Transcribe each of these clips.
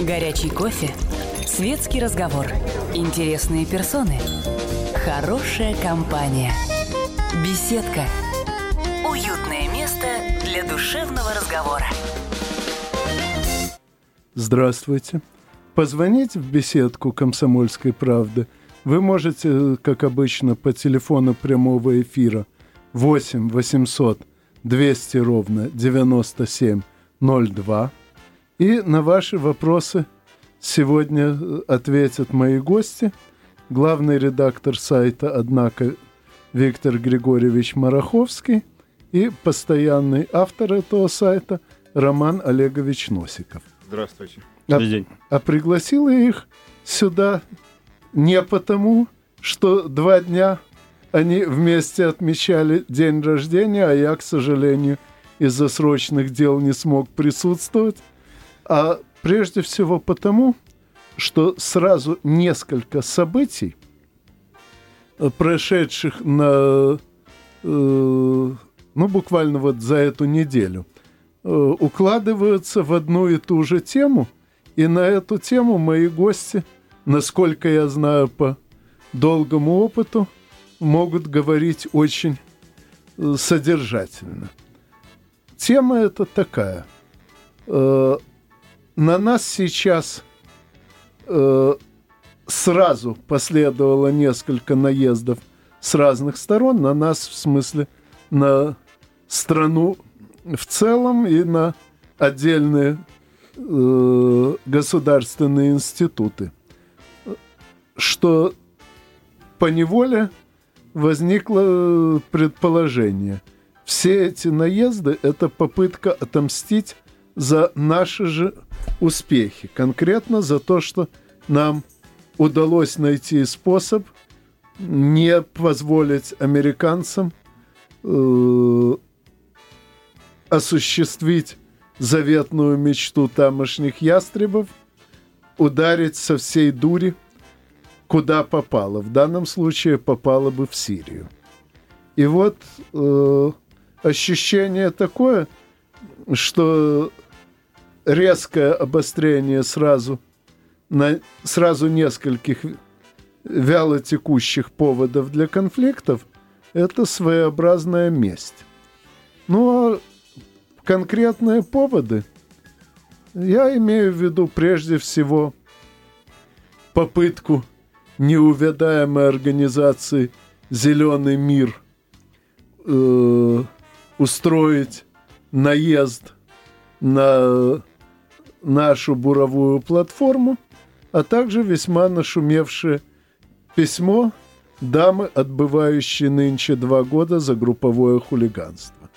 Горячий кофе. Светский разговор. Интересные персоны. Хорошая компания. Беседка. Уютное место для душевного разговора. Здравствуйте. Позвонить в беседку «Комсомольской правды» вы можете, как обычно, по телефону прямого эфира 8 800 200 ровно 9702. И на ваши вопросы сегодня э, ответят мои гости. Главный редактор сайта «Однако» Виктор Григорьевич Мараховский и постоянный автор этого сайта Роман Олегович Носиков. Здравствуйте. А, а пригласила их сюда не потому, что два дня они вместе отмечали день рождения, а я, к сожалению, из-за срочных дел не смог присутствовать, а прежде всего потому, что сразу несколько событий, э, прошедших на, э, ну, буквально вот за эту неделю, э, укладываются в одну и ту же тему, и на эту тему мои гости, насколько я знаю по долгому опыту, могут говорить очень э, содержательно. Тема эта такая. Э, на нас сейчас э, сразу последовало несколько наездов с разных сторон, на нас в смысле на страну в целом и на отдельные э, государственные институты, что по неволе возникло предположение. Все эти наезды – это попытка отомстить за наши же успехи. Конкретно за то, что нам удалось найти способ не позволить американцам э, осуществить заветную мечту тамошних ястребов, ударить со всей дури, куда попало. В данном случае попало бы в Сирию. И вот э, ощущение такое, что резкое обострение сразу на сразу нескольких вяло текущих поводов для конфликтов – это своеобразная месть. Ну а конкретные поводы я имею в виду прежде всего попытку неувядаемой организации «Зеленый мир» э, устроить наезд на нашу буровую платформу, а также весьма нашумевшее письмо дамы, отбывающей нынче два года за групповое хулиганство.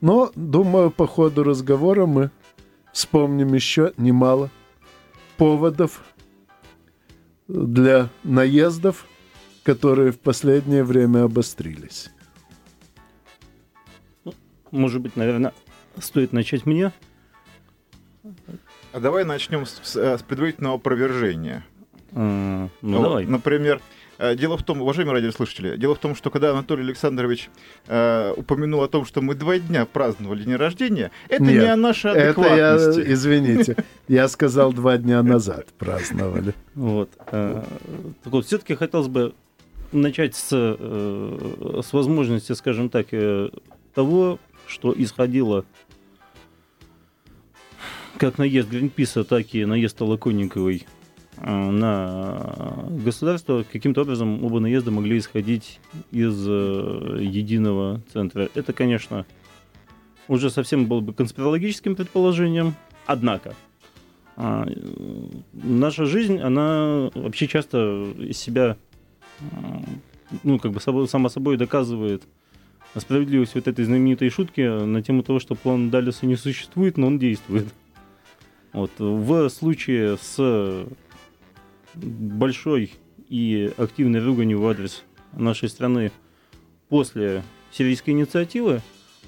Но, думаю, по ходу разговора мы вспомним еще немало поводов для наездов, которые в последнее время обострились. Ну, может быть, наверное, стоит начать мне. А давай начнем с, с, с предварительного опровержения. А, ну, вот, давай. Например, э, Дело в том, уважаемые радиослушатели, дело в том, что когда Анатолий Александрович э, упомянул о том, что мы два дня праздновали день рождения, это Нет, не о нашей адекватности. Это я, извините, я сказал два дня назад праздновали. Вот. Э, так вот, все-таки хотелось бы начать с, э, с возможности, скажем так, того, что исходило как наезд Гринписа, так и наезд Толоконниковой э, на государство, каким-то образом оба наезда могли исходить из э, единого центра. Это, конечно, уже совсем было бы конспирологическим предположением, однако а, наша жизнь, она вообще часто из себя, ну, как бы сама собой доказывает справедливость вот этой знаменитой шутки на тему того, что план Даллеса не существует, но он действует. Вот. В случае с большой и активной руганью в адрес нашей страны после сирийской инициативы,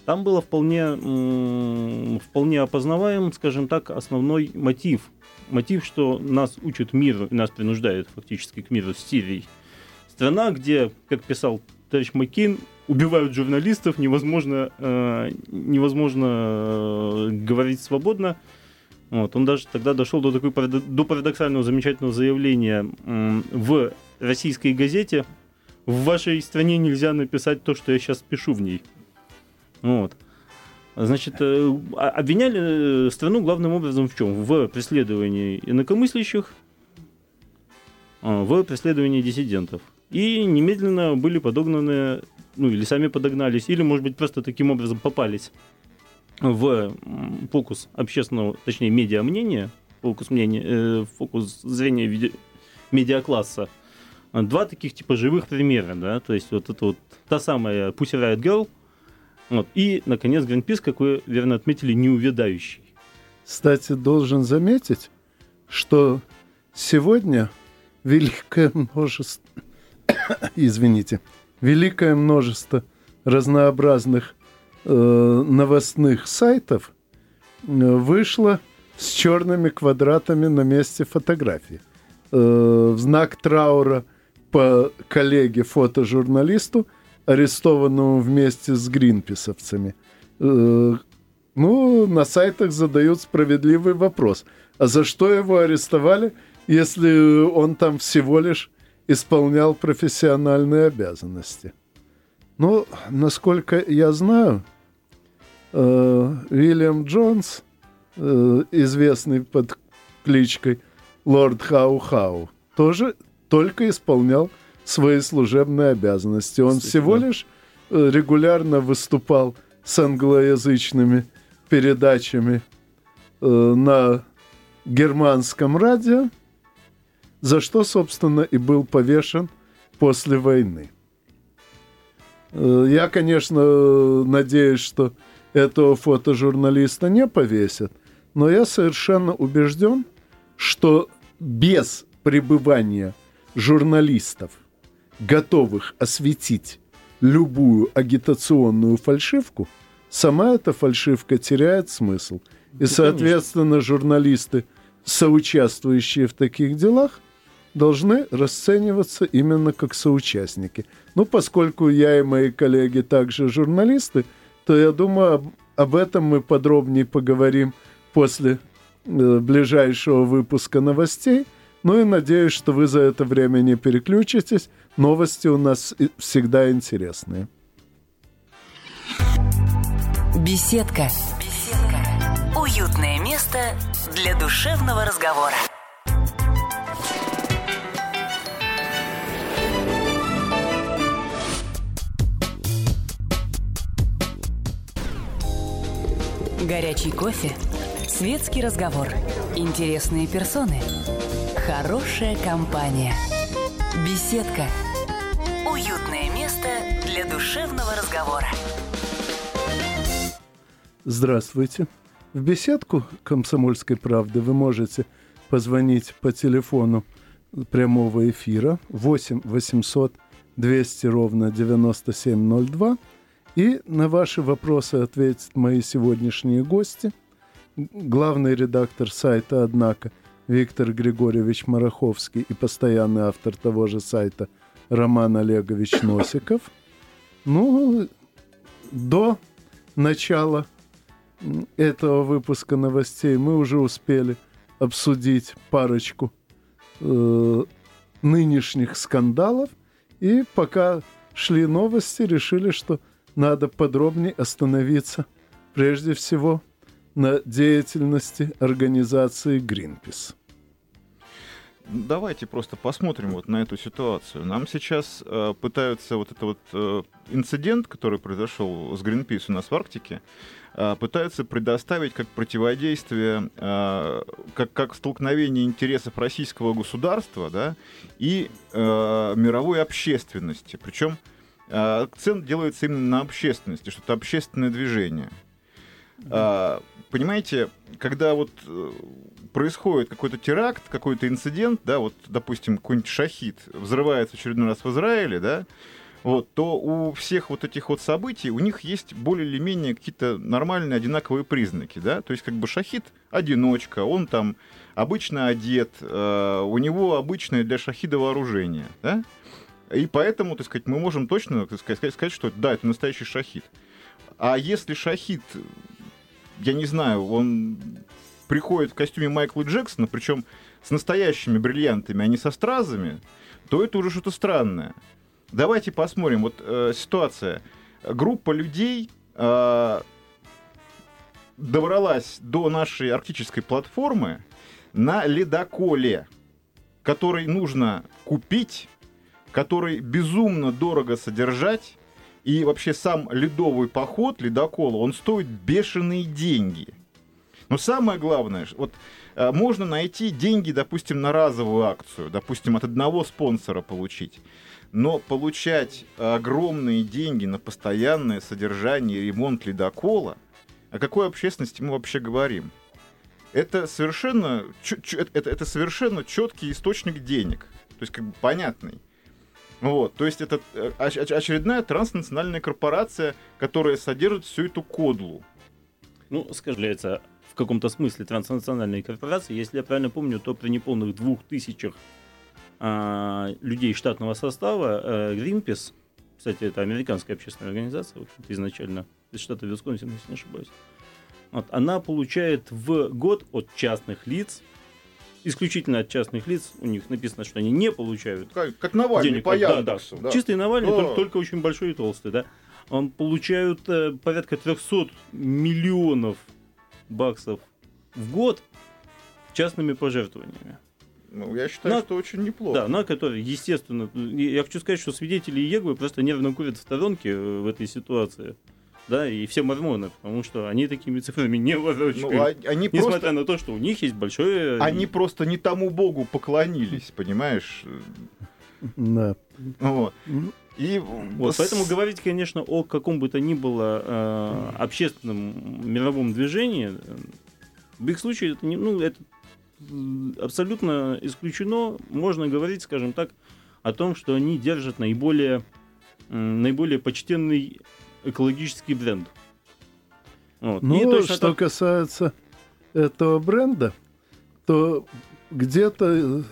там было вполне, вполне опознаваем, скажем так, основной мотив. Мотив, что нас учат миру, нас принуждает фактически к миру с Сирией. Страна, где, как писал товарищ Маккейн, убивают журналистов, невозможно, э, невозможно э, говорить свободно, Вот, он даже тогда дошел до такой до парадоксального замечательного заявления в российской газете в вашей стране нельзя написать то, что я сейчас пишу в ней. Вот. Значит, э, обвиняли страну главным образом в чем? В преследовании инакомыслящих, а, в преследовании диссидентов. И немедленно были подогнаны, ну или сами подогнались, или, может быть, просто таким образом попались в фокус общественного, точнее, медиа-мнения, фокус, мнения, э, фокус зрения виде, медиакласса, два таких типа живых примера, да, то есть вот это вот та самая Pussy Riot Girl, вот, и, наконец, Greenpeace, как вы верно отметили, неувядающий. Кстати, должен заметить, что сегодня великое множество, извините, великое множество разнообразных новостных сайтов э, вышло с черными квадратами на месте фотографии. Э, в знак траура по коллеге фотожурналисту, арестованному вместе с гринписовцами. Э, ну, на сайтах задают справедливый вопрос. А за что его арестовали, если он там всего лишь исполнял профессиональные обязанности? Ну, насколько я знаю, э, Уильям Джонс, э, известный под кличкой Лорд Хау-Хау, тоже только исполнял свои служебные обязанности. Он всего лишь э, регулярно выступал с англоязычными передачами э, на германском радио, за что, собственно, и был повешен после войны. Э, я, конечно, надеюсь, что этого фотожурналиста не повесят, но я совершенно убежден, что без пребывания журналистов, готовых осветить любую агитационную фальшивку, сама эта фальшивка теряет смысл. И, соответственно, журналисты, соучаствующие в таких делах, должны расцениваться именно как соучастники. Ну, поскольку я и мои коллеги также журналисты, то я думаю, об, об этом мы подробнее поговорим после э, ближайшего выпуска новостей – ну и надеюсь, что вы за это время не переключитесь. Новости у нас всегда интересные. Беседка. Беседка. Уютное место для душевного разговора. Горячий кофе, светский разговор, интересные персоны – Хорошая компания. Беседка. Уютное место для душевного разговора. Здравствуйте. В беседку «Комсомольской правды» вы можете позвонить по телефону прямого эфира 8 800 200 ровно 9702 и на ваши вопросы ответят мои сегодняшние гости. Главный редактор сайта «Однако» – Виктор Григорьевич Мараховский и постоянный автор того же сайта Роман Олегович Носиков. Ну, до начала этого выпуска новостей мы уже успели обсудить парочку э, нынешних скандалов. И пока шли новости, решили, что надо подробнее остановиться прежде всего – на деятельности организации Greenpeace. Давайте просто посмотрим вот на эту ситуацию. Нам сейчас э, пытаются вот этот вот э, инцидент, который произошел с Greenpeace у нас в Арктике, э, пытаются предоставить как противодействие, э, как, как столкновение интересов российского государства да, и э, мировой общественности. Причем акцент делается именно на общественности, что это общественное движение. А, понимаете, когда вот э, происходит какой-то теракт, какой-то инцидент, да, вот, допустим, какой-нибудь шахид взрывается очередной раз в Израиле, да, вот, то у всех вот этих вот событий у них есть более или менее какие-то нормальные одинаковые признаки, да, то есть как бы шахид одиночка, он там обычно одет, э, у него обычное для шахида вооружение, да, и поэтому, так сказать, мы можем точно так сказать, сказать, что да, это настоящий шахид. А если шахид я не знаю, он приходит в костюме Майкла Джексона, причем с настоящими бриллиантами, а не со стразами, то это уже что-то странное. Давайте посмотрим. Вот э, ситуация. Группа людей э, добралась до нашей арктической платформы на ледоколе, который нужно купить, который безумно дорого содержать, и вообще сам ледовый поход ледокола, он стоит бешеные деньги. Но самое главное, вот э, можно найти деньги, допустим, на разовую акцию, допустим, от одного спонсора получить. Но получать огромные деньги на постоянное содержание и ремонт ледокола, о какой общественности мы вообще говорим? Это совершенно, это, это совершенно четкий источник денег. То есть, как бы понятный. Вот, то есть это э, очередная транснациональная корпорация, которая содержит всю эту кодлу. Ну, скажем, в каком-то смысле транснациональной корпорации. Если я правильно помню, то при неполных двух тысячах а, людей штатного состава а, Greenpeace, кстати, это американская общественная организация, вот, изначально из штата Висконсин, если не ошибаюсь, вот, она получает в год от частных лиц исключительно от частных лиц. У них написано, что они не получают как, как Навальный денег. по Яндексу. Да, да. Чистый Навальный, да. только, только очень большой и толстый, да. Он получают э, порядка 300 миллионов баксов в год частными пожертвованиями. Ну, я считаю, на, что очень неплохо. Да, на которые, естественно, я хочу сказать, что свидетели Еговы просто нервно курят в сторонке э, в этой ситуации да, и все мормоны, потому что они такими цифрами не ворочают. Ну, а, они Несмотря просто... на то, что у них есть большое... Они просто не тому богу поклонились, понимаешь? Да. Вот. И вот, поэтому говорить, конечно, о каком бы то ни было э, общественном мировом движении, в их случае это, не, ну, это абсолютно исключено. Можно говорить, скажем так, о том, что они держат наиболее, наиболее почтенный экологический бренд. Вот. Ну, что так... касается этого бренда, то где-то э,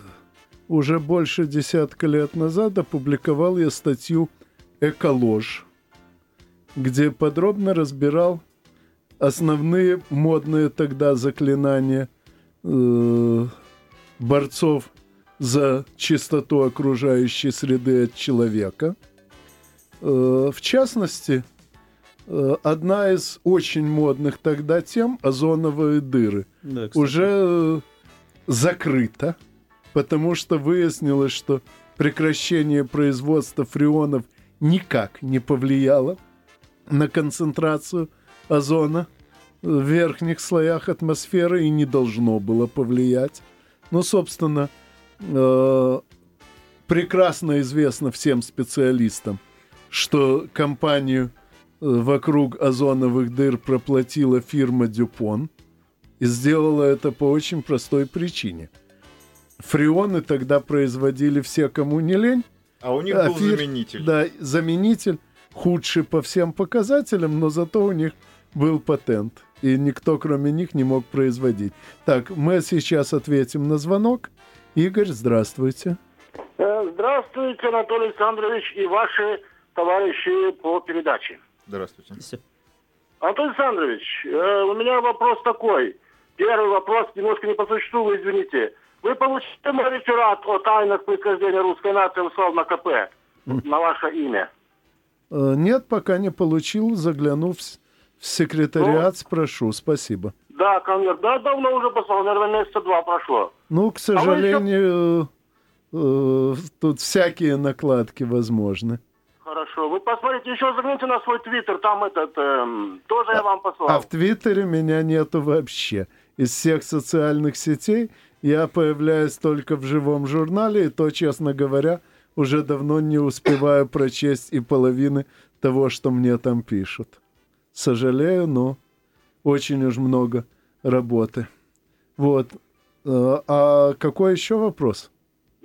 уже больше десятка лет назад опубликовал я статью «Эколож», где подробно разбирал основные модные тогда заклинания э, борцов за чистоту окружающей среды от человека. Э, в частности, одна из очень модных тогда тем озоновые дыры да, уже э, закрыта, потому что выяснилось, что прекращение производства фреонов никак не повлияло на концентрацию озона в верхних слоях атмосферы и не должно было повлиять. Ну, собственно, э, прекрасно известно всем специалистам, что компанию вокруг озоновых дыр проплатила фирма Дюпон и сделала это по очень простой причине. Фреоны тогда производили все, кому не лень. А у них а был фир... заменитель. Да, заменитель худший по всем показателям, но зато у них был патент. И никто, кроме них, не мог производить. Так, мы сейчас ответим на звонок. Игорь, здравствуйте. Э, здравствуйте, Анатолий Александрович и ваши товарищи по передаче. Здравствуйте. Антон Александрович, э, у меня вопрос такой. Первый вопрос немножко не по существу, вы извините. Вы получили мой реферат о тайнах происхождения русской нации условно КП на ваше имя? Э, нет, пока не получил. Заглянув в секретариат, ну, спрошу. Спасибо. Да, конверт. Да, давно уже послал. Наверное, месяца два прошло. Ну, к сожалению, а еще... э, тут всякие накладки возможны. Хорошо. Вы посмотрите, еще загляните на свой твиттер, там этот, э, тоже а, я вам послал. А в твиттере меня нету вообще. Из всех социальных сетей я появляюсь только в живом журнале, и то, честно говоря, уже давно не успеваю прочесть и половины того, что мне там пишут. Сожалею, но очень уж много работы. Вот. Э, а какой еще вопрос?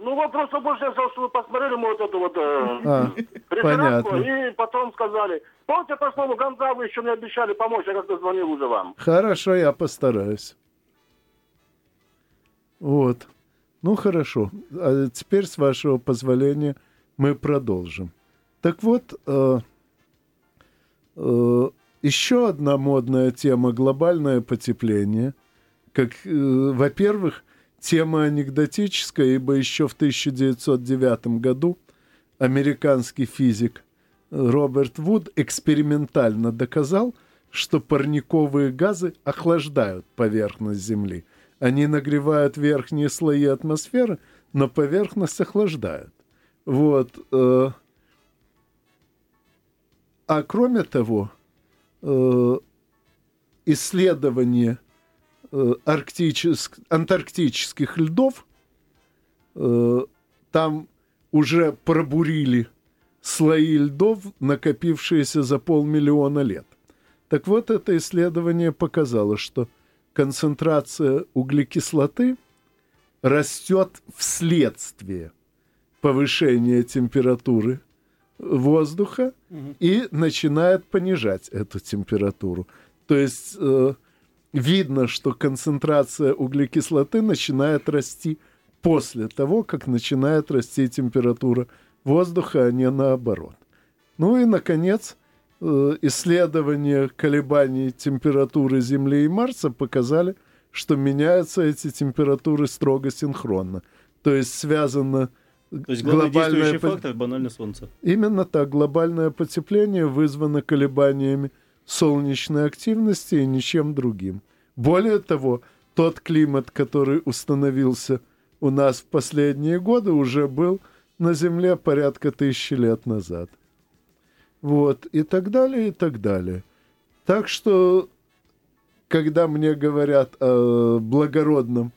Ну, вопрос больше что вы посмотрели мы вот эту вот э, а, понятно. и потом сказали, помните, прошлому Гонза вы еще мне обещали помочь, я как-то звонил уже вам. Хорошо, я постараюсь. Вот. Ну, хорошо. А теперь, с вашего позволения, мы продолжим. Так вот, э, э, еще одна модная тема – глобальное потепление, как, э, во-первых, тема анекдотическая, ибо еще в 1909 году американский физик Роберт Вуд экспериментально доказал, что парниковые газы охлаждают поверхность Земли. Они нагревают верхние слои атмосферы, но поверхность охлаждают. Вот. Э, а кроме того, э, исследование э, арктических, антарктических льдов, там уже пробурили слои льдов, накопившиеся за полмиллиона лет. Так вот, это исследование показало, что концентрация углекислоты растет вследствие повышения температуры воздуха угу. и начинает понижать эту температуру. То есть э, видно, что концентрация углекислоты начинает расти после того, как начинает расти температура воздуха, а не наоборот. Ну и, наконец, э, исследования колебаний температуры Земли и Марса показали, что меняются эти температуры строго синхронно. То есть связано то есть главный действующий по... фактор банально Солнце. Именно так. Глобальное потепление вызвано колебаниями солнечной активности и ничем другим. Более того, тот климат, который установился у нас в последние годы, уже был на Земле порядка тысячи лет назад. Вот, и так далее, и так далее. Так что, когда мне говорят о благородном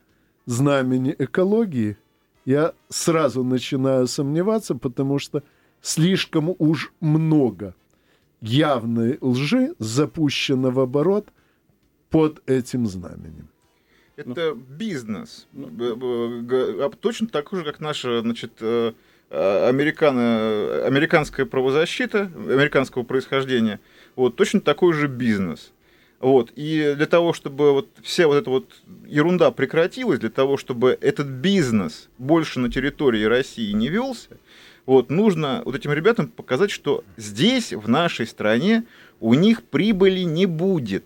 знамени экологии, я сразу начинаю сомневаться, потому что слишком уж много явной лжи запущено в оборот под этим знаменем. Это бизнес. А точно такой же, как наша, значит, э, э, американо, американская правозащита, американского происхождения. Вот, точно такой же бизнес. Вот. И для того, чтобы вот вся вот эта вот ерунда прекратилась, для того, чтобы этот бизнес больше на территории России не велся, вот, нужно вот этим ребятам показать, что здесь, в нашей стране, у них прибыли не будет.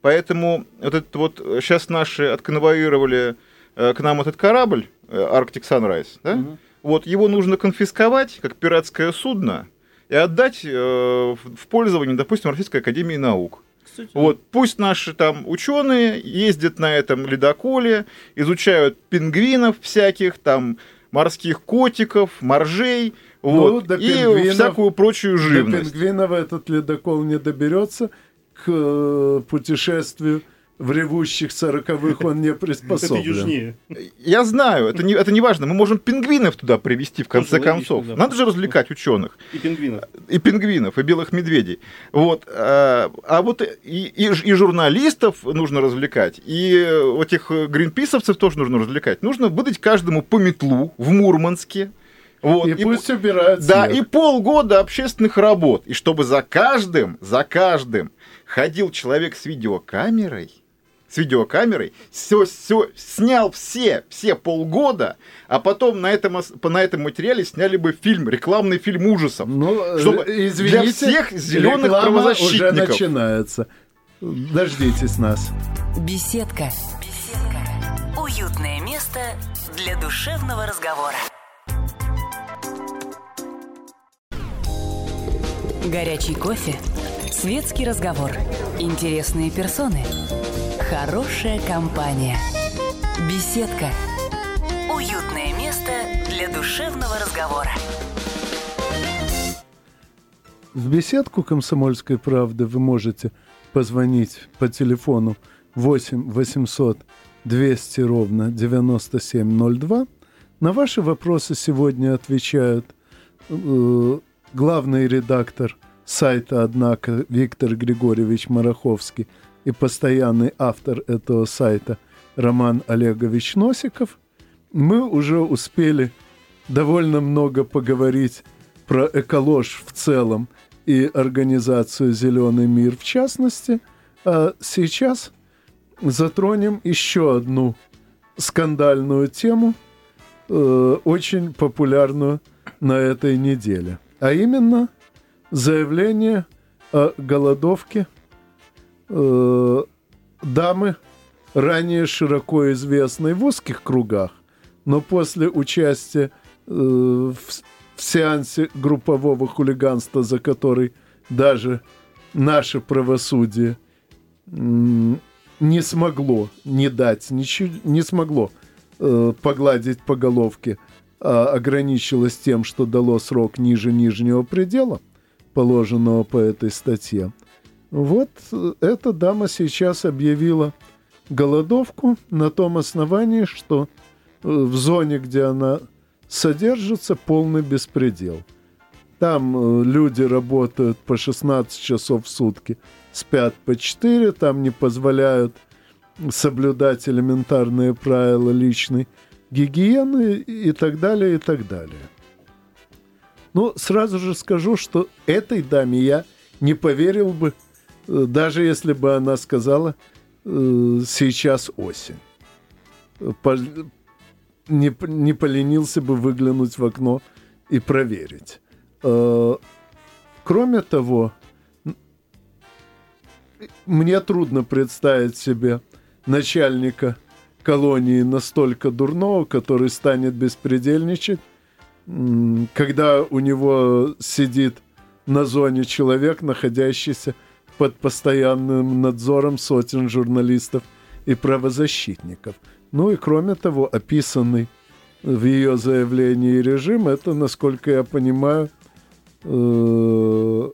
Поэтому вот этот вот сейчас наши отконвоировали э, к нам этот корабль э, Arctic Sunrise, да? Угу. Вот его нужно конфисковать как пиратское судно и отдать э, в пользование, допустим, Российской Академии Наук. Кстати. Вот, пусть наши там ученые ездят на этом ледоколе, изучают пингвинов всяких, там морских котиков, моржей, ну, вот, и всякую прочую живность. До пингвинов этот ледокол не доберется к э, путешествию в ревущих сороковых он не приспособлен. Я знаю, это не, это не важно. Мы можем пингвинов туда привести в конце Тоже концов. Логично, да. Надо же развлекать ученых. И пингвинов. И пингвинов, и белых медведей. Вот. А, а вот и, и, и журналистов нужно развлекать, и этих гринписовцев тоже нужно развлекать. Нужно выдать каждому по метлу в Мурманске. Вот. И, и пусть убирают Да, снег. и полгода общественных работ. И чтобы за каждым, за каждым ходил человек с видеокамерой, с видеокамерой, все, все, снял все, все полгода, а потом на этом, на этом материале сняли бы фильм, рекламный фильм ужасов. Ну, чтобы извините, для всех зеленых правозащитников. уже начинается. Дождитесь нас. Беседка. Беседка. Уютное место для душевного разговора. Горячий кофе. Светский разговор. Интересные персоны. Хорошая компания. Беседка. Уютное место для душевного разговора. В беседку «Комсомольской правды» вы можете позвонить по телефону 8 800 200 ровно 9702. На ваши вопросы сегодня отвечают э, главный редактор сайта, однако, Виктор Григорьевич Мараховский – и постоянный автор этого сайта Роман Олегович Носиков, мы уже успели довольно много поговорить про эколож в целом и организацию «Зеленый мир» в частности. А сейчас затронем еще одну скандальную тему, э, очень популярную на этой неделе. А именно заявление о голодовке – э, дамы ранее широко известной в узких кругах, но после участия э, в, в сеансе группового хулиганства, за который даже наше правосудие не смогло не дать, ничего, не смогло э, погладить по головке, а ограничилось тем, что дало срок ниже нижнего предела, положенного по этой статье. Вот э, эта дама сейчас объявила голодовку на том основании, что э, в зоне, где она содержится, полный беспредел. Там э, люди работают по 16 часов в сутки, спят по 4, там не позволяют соблюдать элементарные правила личной гигиены и так далее, и так далее. Ну, сразу же скажу, что этой даме я не поверил бы, даже если бы она сказала э, сейчас осень. По, не, не поленился бы выглянуть в окно и проверить. Э, кроме того, мне трудно представить себе начальника колонии настолько дурного, который станет беспредельничать, когда у него сидит на зоне человек, находящийся под постоянным надзором сотен журналистов и правозащитников. Ну и кроме того, описанный в ее заявлении режим, это, насколько я понимаю, э,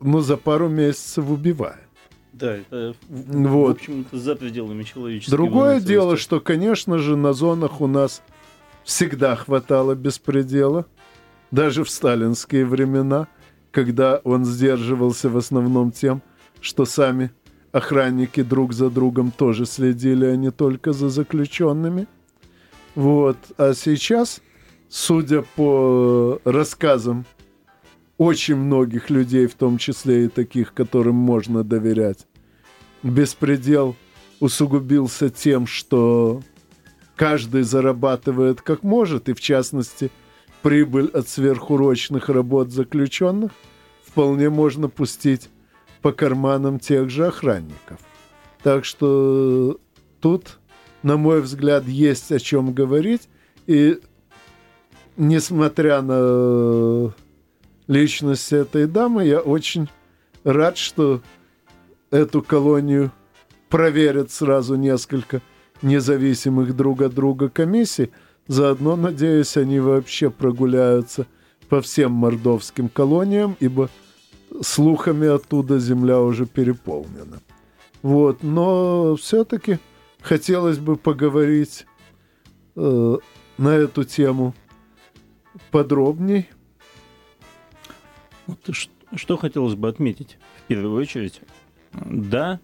ну, за пару месяцев убивает. Да, это вот. в общем-то за пределами человеческого. Другое дело, что, конечно же, на зонах у нас всегда хватало беспредела, даже в сталинские времена, когда он сдерживался в основном тем, что сами охранники друг за другом тоже следили, а не только за заключенными. Вот. А сейчас, судя по рассказам очень многих людей, в том числе и таких, которым можно доверять. Беспредел усугубился тем, что каждый зарабатывает как может, и в частности прибыль от сверхурочных работ заключенных вполне можно пустить по карманам тех же охранников. Так что тут, на мой взгляд, есть о чем говорить, и несмотря на личность этой дамы. Я очень рад, что эту колонию проверят сразу несколько независимых друг от друга комиссий. Заодно, надеюсь, они вообще прогуляются по всем мордовским колониям, ибо слухами оттуда земля уже переполнена. Вот, но все-таки хотелось бы поговорить э, на эту тему подробней, вот что хотелось бы отметить в первую очередь. Да,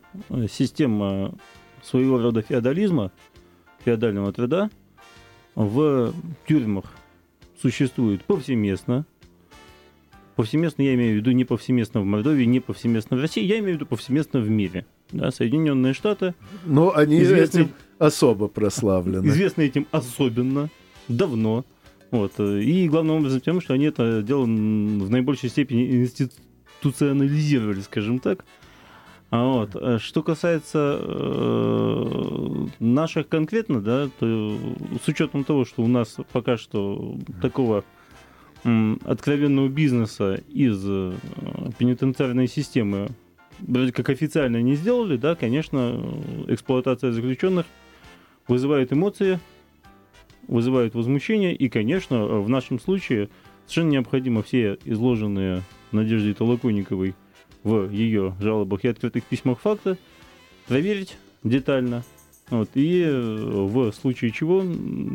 система своего рода феодализма, феодального труда в тюрьмах существует повсеместно. Повсеместно я имею в виду не повсеместно в Мордовии, не повсеместно в России, я имею в виду повсеместно в мире. Да, Соединенные Штаты. Но они известны, этим особо прославлены. Известны этим особенно давно. Вот. И главным образом тем, что они это дело в наибольшей степени институционализировали, скажем так. А вот. Что касается э, наших конкретно, да, то с учетом того, что у нас пока что такого э, откровенного бизнеса из э, пенитенциарной системы вроде как официально не сделали, да, конечно, эксплуатация заключенных вызывает эмоции, вызывают возмущение. И, конечно, в нашем случае совершенно необходимо все изложенные Надеждой Толоконниковой в ее жалобах и открытых письмах факта проверить детально. Вот, и в случае чего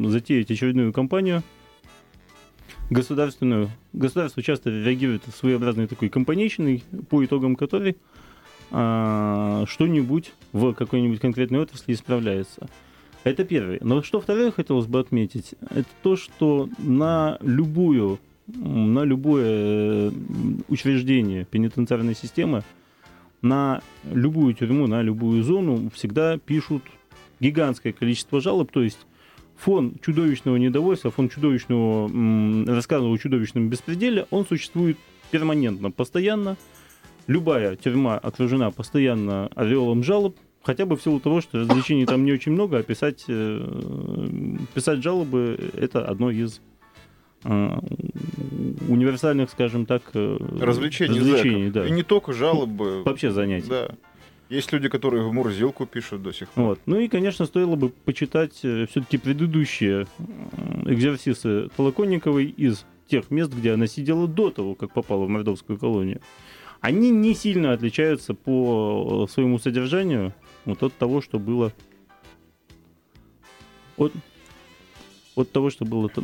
затеять очередную кампанию государственную. Государство часто реагирует своеобразной такой компанейщиной, по итогам которой а, что-нибудь в какой-нибудь конкретной отрасли исправляется. Это первое. Но что второе хотелось бы отметить, это то, что на любую на любое учреждение пенитенциарной системы, на любую тюрьму, на любую зону всегда пишут гигантское количество жалоб, то есть фон чудовищного недовольства, фон чудовищного рассказа о чудовищном беспределе, он существует перманентно, постоянно. Любая тюрьма окружена постоянно ореолом жалоб, хотя бы в силу того, что развлечений там не очень много, а писать, э, писать жалобы — это одно из э, универсальных, скажем так, э, Развлечений, развлечений зэков. да. И не только жалобы. Вообще занятий. Да. Есть люди, которые в Мурзилку пишут до сих пор. Вот. Ну и, конечно, стоило бы почитать все-таки предыдущие э, экзерсисы Толоконниковой из тех мест, где она сидела до того, как попала в мордовскую колонию. Они не сильно отличаются по своему содержанию вот от того, что было от, от того, что было как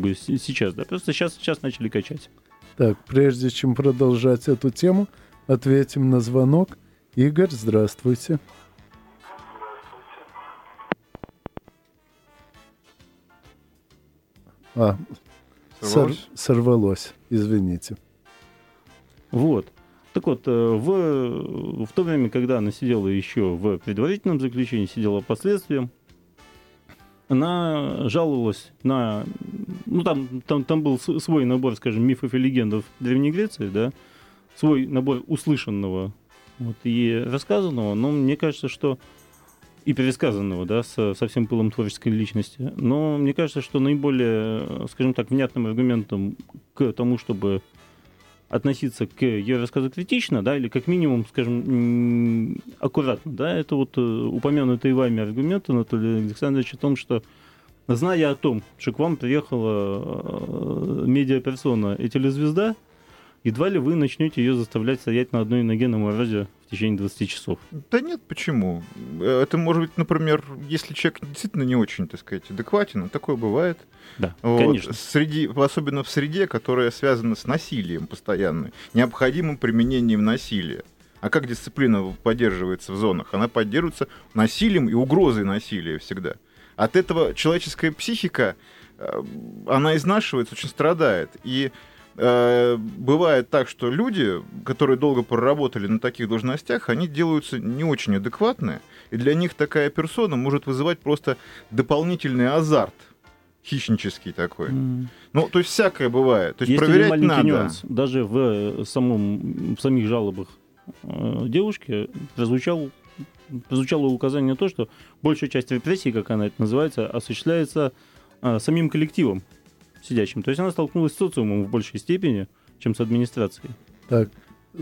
бы, сейчас. Да? Просто сейчас, сейчас начали качать. Так, прежде чем продолжать эту тему, ответим на звонок. Игорь, здравствуйте. А, сор- Сорвалось? сорвалось, извините. Вот. Так вот, э, в, в то время, когда она сидела еще в предварительном заключении, сидела по следствиям, она жаловалась на... Ну, там, там, там был свой набор, скажем, мифов и легендов Древней Греции, да, свой набор услышанного вот, и рассказанного, но мне кажется, что и пересказанного, да, со, со всем пылом творческой личности. Но мне кажется, что наиболее, скажем так, внятным аргументом к тому, чтобы относиться к ее рассказу критично, да, или как минимум, скажем, аккуратно, да, это вот э, упомянутый вами аргумент, Анатолий Александрович, о том, что зная о том, что к вам приехала э, медиаперсона и телезвезда, едва ли вы начнете ее заставлять стоять на одной ноге на морозе в течение 20 часов. Да нет, почему? Это может быть, например, если человек действительно не очень, так сказать, адекватен, ну, такое бывает. Да, Вот, конечно. Среди, особенно в среде, которая связана с насилием постоянно, необходимым применением насилия. А как дисциплина поддерживается в зонах? Она поддерживается насилием и угрозой насилия всегда. От этого человеческая психика, э, она изнашивается, очень страдает. И э, бывает так, что люди, которые долго проработали на таких должностях, они делаются не очень адекватные, и для них такая персона может вызывать просто дополнительный азарт хищнический такой. М. Ну, то есть всякое бывает. То есть, Есть проверять надо. нюанс. Даже в, э, самом, в самих жалобах э, девушки прозвучал, прозвучало указание на то, что большая часть репрессий, как она это называется, осуществляется э, самим коллективом сидящим. То есть она столкнулась с социумом в большей степени, чем с администрацией. Так, э,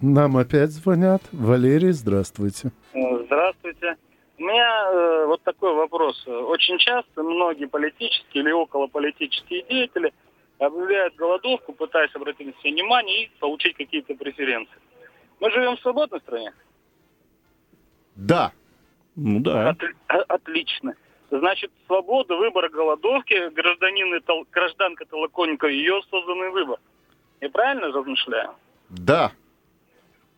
нам опять звонят. Валерий, здравствуйте. Здравствуйте. У меня э, вот такой вопрос. Очень часто многие политические или околополитические деятели объявляют голодовку, пытаясь обратить на себя внимание и получить какие-то преференции. Мы живем в свободной стране? Да. Ну да. Отли- о- отлично. Значит, свобода выбора голодовки, гражданин и тол- гражданка Толоконникова, ее созданный выбор. Я правильно размышляю? Да.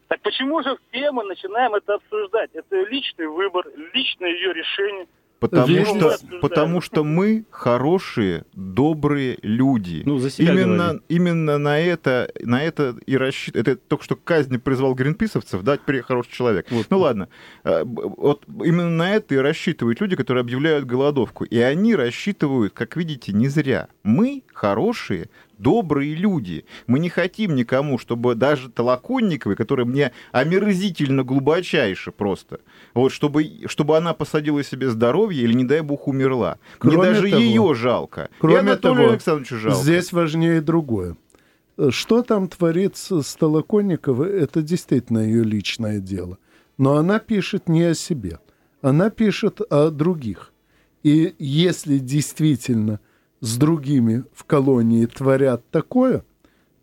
Так почему же все мы начинаем это обсуждать? Это личный выбор, личное ее решение. Потому Видно. что, потому что мы хорошие, добрые люди. Ну, за себя именно, говори. именно на это, на это и рассчитывает. Это только что казни призвал гринписовцев, да, теперь я хороший человек. Вот. Ну ладно. Б- Вот именно на это и рассчитывают люди, которые объявляют голодовку. И они рассчитывают, как видите, не зря. Мы хорошие, добрые люди. Мы не хотим никому, чтобы даже Толоконниковой, которая мне омерзительно глубочайше просто, вот, чтобы, чтобы она посадила себе здоровье или, не дай бог, умерла. Кроме мне даже того- ее жалко. и кроме Анатолию того, Александровичу жалко. Здесь важнее другое. Что там творится с Толоконниковой, это действительно ее личное дело. Но она пишет не о себе. Она пишет о других. И если действительно с другими в колонии творят такое,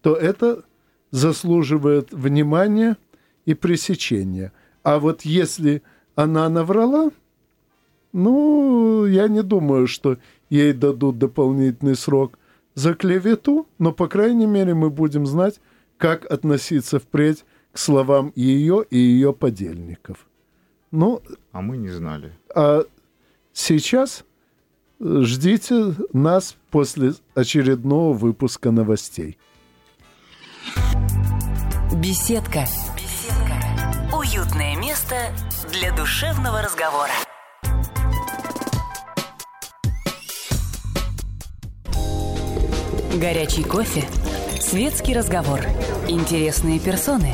то это заслуживает внимания и пресечения. А вот если она наврала, ну, я не думаю, что ей дадут дополнительный срок за клевету, но, по крайней мере, мы будем знать, как относиться впредь к словам ее и ее подельников. Ну, А мы не знали. а сейчас ждите нас после очередного выпуска новостей. Беседка. Беседка. Уютное место для душевного разговора. Горячий кофе. Светский разговор. Интересные персоны.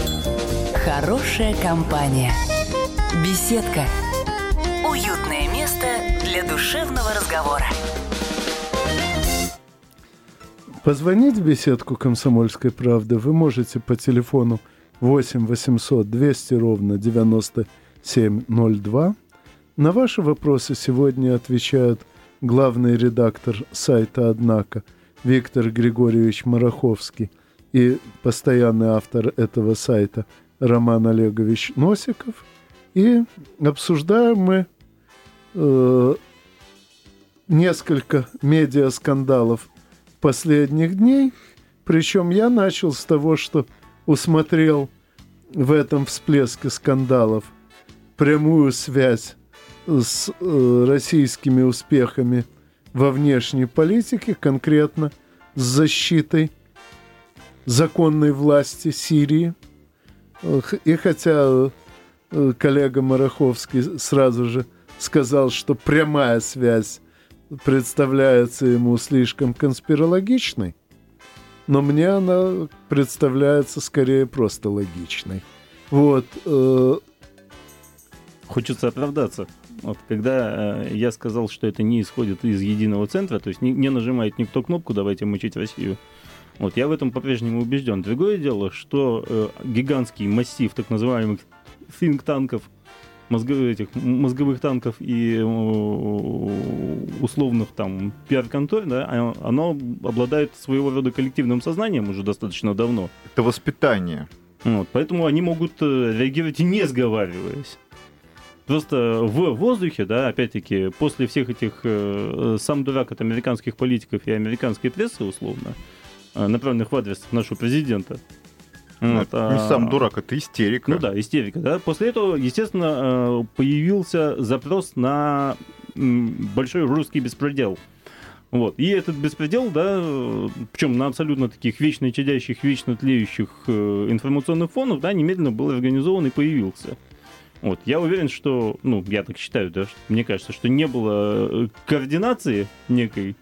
Хорошая компания. Беседка. Душевного разговора. Позвонить в беседку «Комсомольской правды» вы можете по телефону 8 800 200 ровно 9702. На ваши вопросы сегодня отвечают главный редактор сайта «Однако» Виктор Григорьевич Мараховский и постоянный автор этого сайта Роман Олегович Носиков. И обсуждаем мы э, несколько медиаскандалов последних дней. Причем я начал с того, что усмотрел в этом всплеске скандалов прямую связь с э, российскими успехами во внешней политике, конкретно с защитой законной власти Сирии. И хотя э, коллега Мараховский сразу же сказал, что прямая связь представляется ему слишком конспирологичной, но мне она представляется скорее просто логичной. Вот. Э... Хочется оправдаться. Вот, когда э, я сказал, что это не исходит из единого центра, то есть не, не нажимает никто кнопку «давайте мучить Россию», вот, я в этом по-прежнему убежден. Другое дело, что э, гигантский массив так называемых think-танков мозговых, этих, мозговых танков и условных там пиар-контор, да, а, оно обладает своего рода коллективным сознанием уже достаточно давно. Это воспитание. Вот, поэтому они могут э, реагировать и не сговариваясь. Просто в воздухе, да, опять-таки, после всех этих э, сам дурак от американских политиков и американской прессы, условно, э, направленных в адрес нашего президента, ну, вот, не а... сам дурак, это истерика. Ну да, истерика. Да? После этого, естественно, э, появился запрос на большой русский беспредел. Вот. И этот беспредел, да, причем на абсолютно таких вечно чадящих, вечно тлеющих э, информационных фонов, да, немедленно был организован и появился. Вот. Я уверен, что, ну, я так считаю, да, что, мне кажется, что не было э, координации некой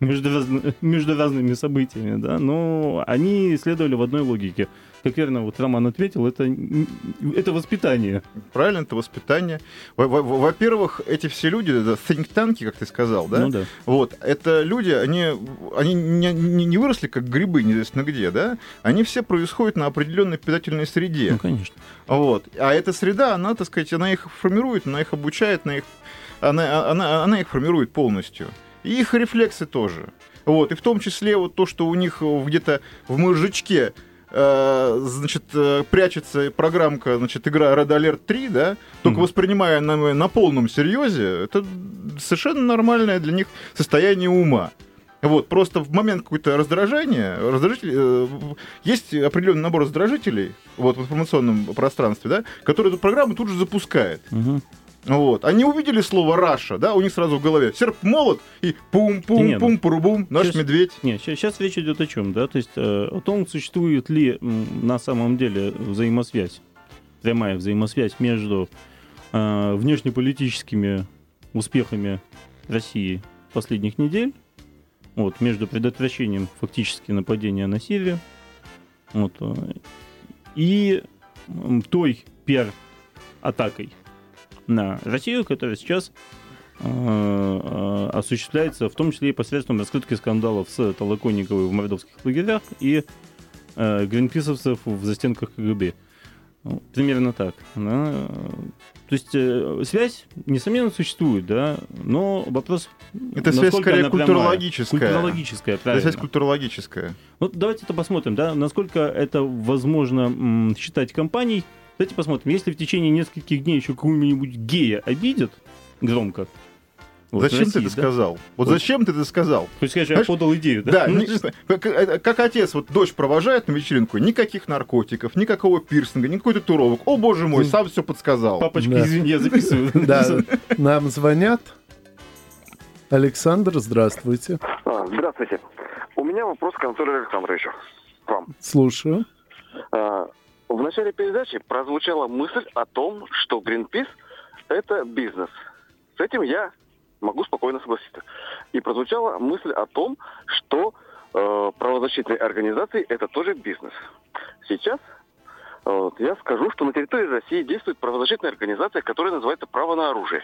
между, раз... между разными событиями, да, но они следовали в одной логике – как верно вот Роман ответил, это, это воспитание. Правильно, это воспитание. Во-первых, эти все люди, think-танки, как ты сказал, да? Ну да. Вот, это люди, они, они не, не выросли как грибы неизвестно где, да? Они все происходят на определенной питательной среде. Ну, конечно. Вот. А эта среда, она, так сказать, она их формирует, она их обучает, она их, она, она, она их формирует полностью. И их рефлексы тоже. Вот, и в том числе вот то, что у них где-то в мозжечке значит, э, прячется программка, значит, игра Red Alert 3, да, только mm-hmm. воспринимая на, на полном серьезе, это совершенно нормальное для них состояние ума. Вот, просто в момент какое-то раздражения, раздражитель, э, есть определенный набор раздражителей вот, в информационном пространстве, да, который эту программу тут же запускает. Угу. Вот. Они увидели слово Раша, да, у них сразу в голове серп молот и пум-пум-пум, порубум, наш сейчас, медведь. Нет, сейчас, сейчас речь идет о чем, да, то есть э, о том, существует ли на самом деле взаимосвязь, прямая взаимосвязь между э, внешнеполитическими успехами России последних недель, вот, между предотвращением фактически нападения на Сирию, вот, э, и той пиар-атакой, на Россию, которая сейчас э, э, осуществляется в том числе и посредством раскрытки скандалов с Толоконниковой в мордовских лагерях и э, гринписовцев в застенках КГБ. Ну, примерно так. Да. То есть э, связь, несомненно, существует, да, но вопрос... Это связь скорее культурологическая. Культурологическая, правильно. Это связь культурологическая. Вот давайте это посмотрим, да, насколько это возможно м, считать компанией, Давайте посмотрим, если в течение нескольких дней еще какого-нибудь гея обидят громко, вот, зачем России, ты это да? сказал? Вот, вот зачем ты это сказал? То есть, конечно, я подал идею, да? Да, не, как, э, как отец, вот дочь провожает на вечеринку, никаких наркотиков, никакого пирсинга, никакой татуировок. О, боже мой, сам все подсказал. Папочка, да. извини, я записываю. Да, нам звонят. Александр, здравствуйте. А, здравствуйте. У меня вопрос к Анатолию Александровичу. Вам. Слушаю. В начале передачи прозвучала мысль о том, что Greenpeace – это бизнес. С этим я могу спокойно согласиться. И прозвучала мысль о том, что э, правозащитные организации – это тоже бизнес. Сейчас Вот, я скажу, что на территории России действует правозащитная организация, которая называется «Право на оружие».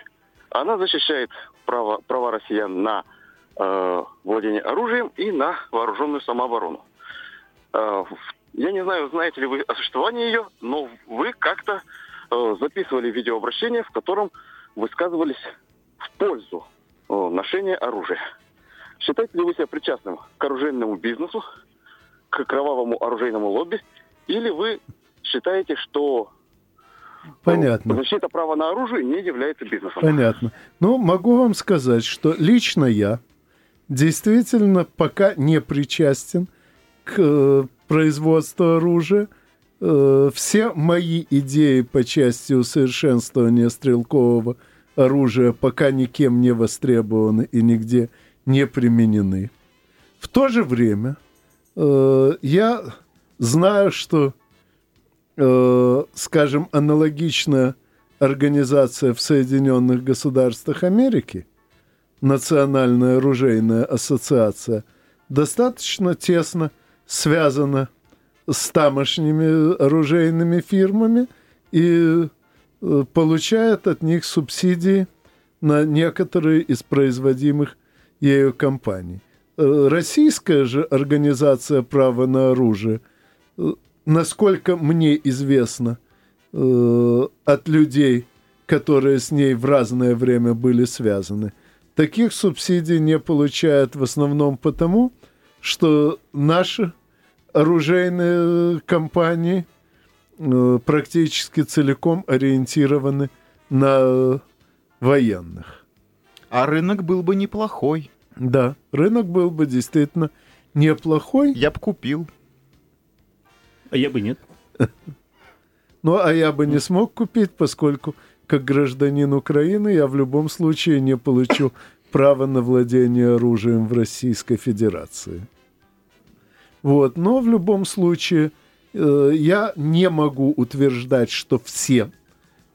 Она защищает право, права россиян на э, владение оружием и на вооруженную самооборону. Э, я не знаю, знаете ли вы о существовании ее, но вы как-то э, записывали видеообращение, в котором высказывались в пользу э, ношения оружия. Считаете ли вы себя причастным к оружейному бизнесу, к кровавому оружейному лобби, или вы считаете, что Понятно. защита права на оружие не является бизнесом? Понятно. Ну, могу вам сказать, что лично я действительно пока не причастен к производству оружия. Э, все мои идеи по части усовершенствования стрелкового оружия пока никем не востребованы и нигде не применены. В то же время э, я знаю, что, э, скажем, аналогичная организация в Соединенных Государствах Америки, Национальная оружейная ассоциация, достаточно тесно связана с тамошними оружейными фирмами и э, получает от них субсидии на некоторые из производимых ею компаний. Э, Российская же организация права на оружие, э, насколько мне известно, от людей, которые с ней в разное время были связаны, таких субсидий не получает в основном потому, что наши оружейные компании э, практически целиком ориентированы на военных. А рынок был бы неплохой. Да, рынок был бы действительно неплохой. Я бы купил. А я бы нет. Ну, а я бы не смог купить, поскольку как гражданин Украины я в любом случае не получу право на владение оружием в Российской Федерации. Вот, но в любом случае э, я не могу утверждать, что все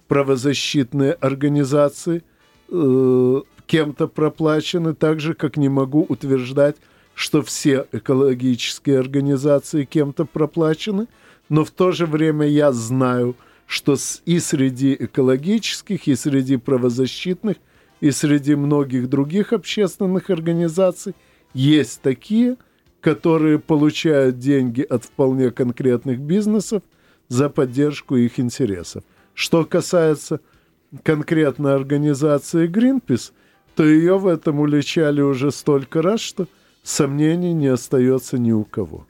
правозащитные организации э, кем-то проплачены, так же, как не могу утверждать, что все экологические организации кем-то проплачены, но в то же время я знаю, что и среди экологических, и среди правозащитных, и среди многих других общественных организаций есть такие, которые получают деньги от вполне конкретных бизнесов за поддержку их интересов. Что касается конкретно организации Greenpeace, то ее в этом уличали уже столько раз, что сомнений не остается ни у кого.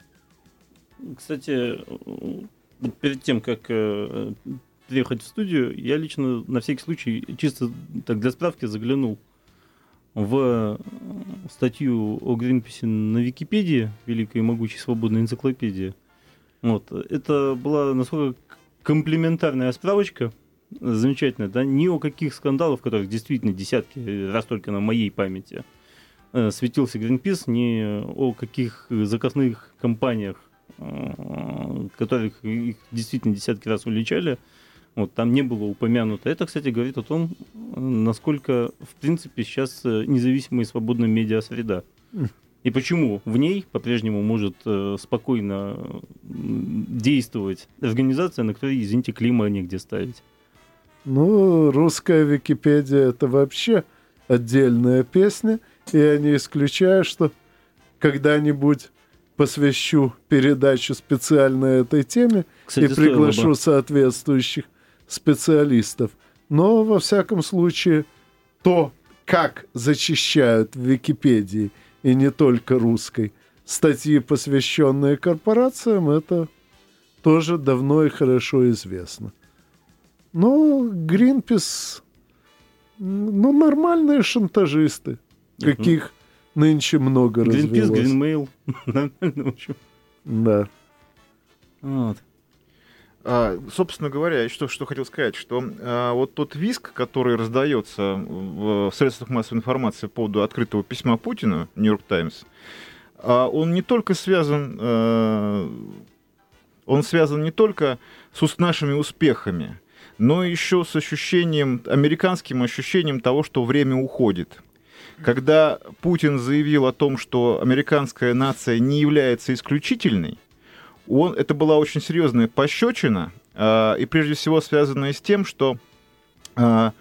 Кстати, перед тем, как э, приехать в студию, я лично на всякий случай, чисто так для справки, заглянул в статью о Гринписе на Википедии, великой и могучей свободной энциклопедии. Вот. Это была насколько комплементарная справочка, замечательная, да, ни о каких скандалах, которых действительно десятки раз только на моей памяти э, светился Greenpeace, ни о каких заказных компаниях, э, которых их действительно десятки раз уличали, вот, там не было упомянуто. Это, кстати, говорит о том, насколько, в принципе, сейчас э, независимая и свободная медиа-среда. И почему в ней по-прежнему может э, спокойно действовать организация, на которой, извините, клима негде ставить. Ну, русская Википедия это вообще отдельная песня, и я не исключаю, что когда-нибудь посвящу передачу специально этой теме Кстати, и приглашу бы. соответствующих специалистов. Но, во всяком случае, то, как зачищают в Википедии, и не только русской, статьи, посвященные корпорациям, это тоже давно и хорошо известно. Но Гринпис, ну, нормальные шантажисты, каких нынче много Greenpeace, развелось. Greenmail. Нормально, в общем. Да. Вот. А, собственно говоря, что, что хотел сказать, что а, вот тот виск, который раздается в, средствах массовой информации по поводу открытого письма Путину, Нью-Йорк Таймс, он не только связан, а, он связан не только с нашими успехами, но еще с ощущением, американским ощущением того, что время уходит. Когда Путин заявил о том, что американская нация не является исключительной, он, это была очень серьезная пощечина э, и прежде всего связанные с тем, что э,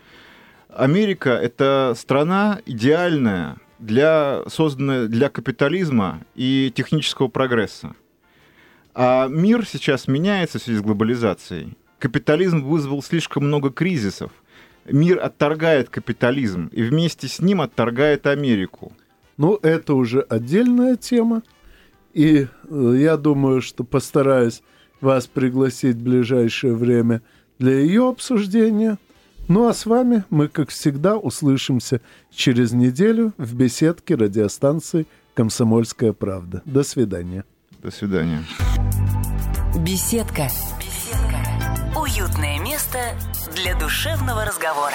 Америка это страна идеальная для созданная для капитализма и технического прогресса. А мир сейчас меняется в связи с глобализацией. Капитализм вызвал слишком много кризисов. Мир отторгает капитализм и вместе с ним отторгает Америку. Ну, это уже отдельная тема. И э, я думаю, что постараюсь вас пригласить в ближайшее время для ее обсуждения. Ну а с вами мы, как всегда, услышимся через неделю в беседке радиостанции «Комсомольская правда». До свидания. До свидания. Беседка. Беседка. Уютное место для душевного разговора.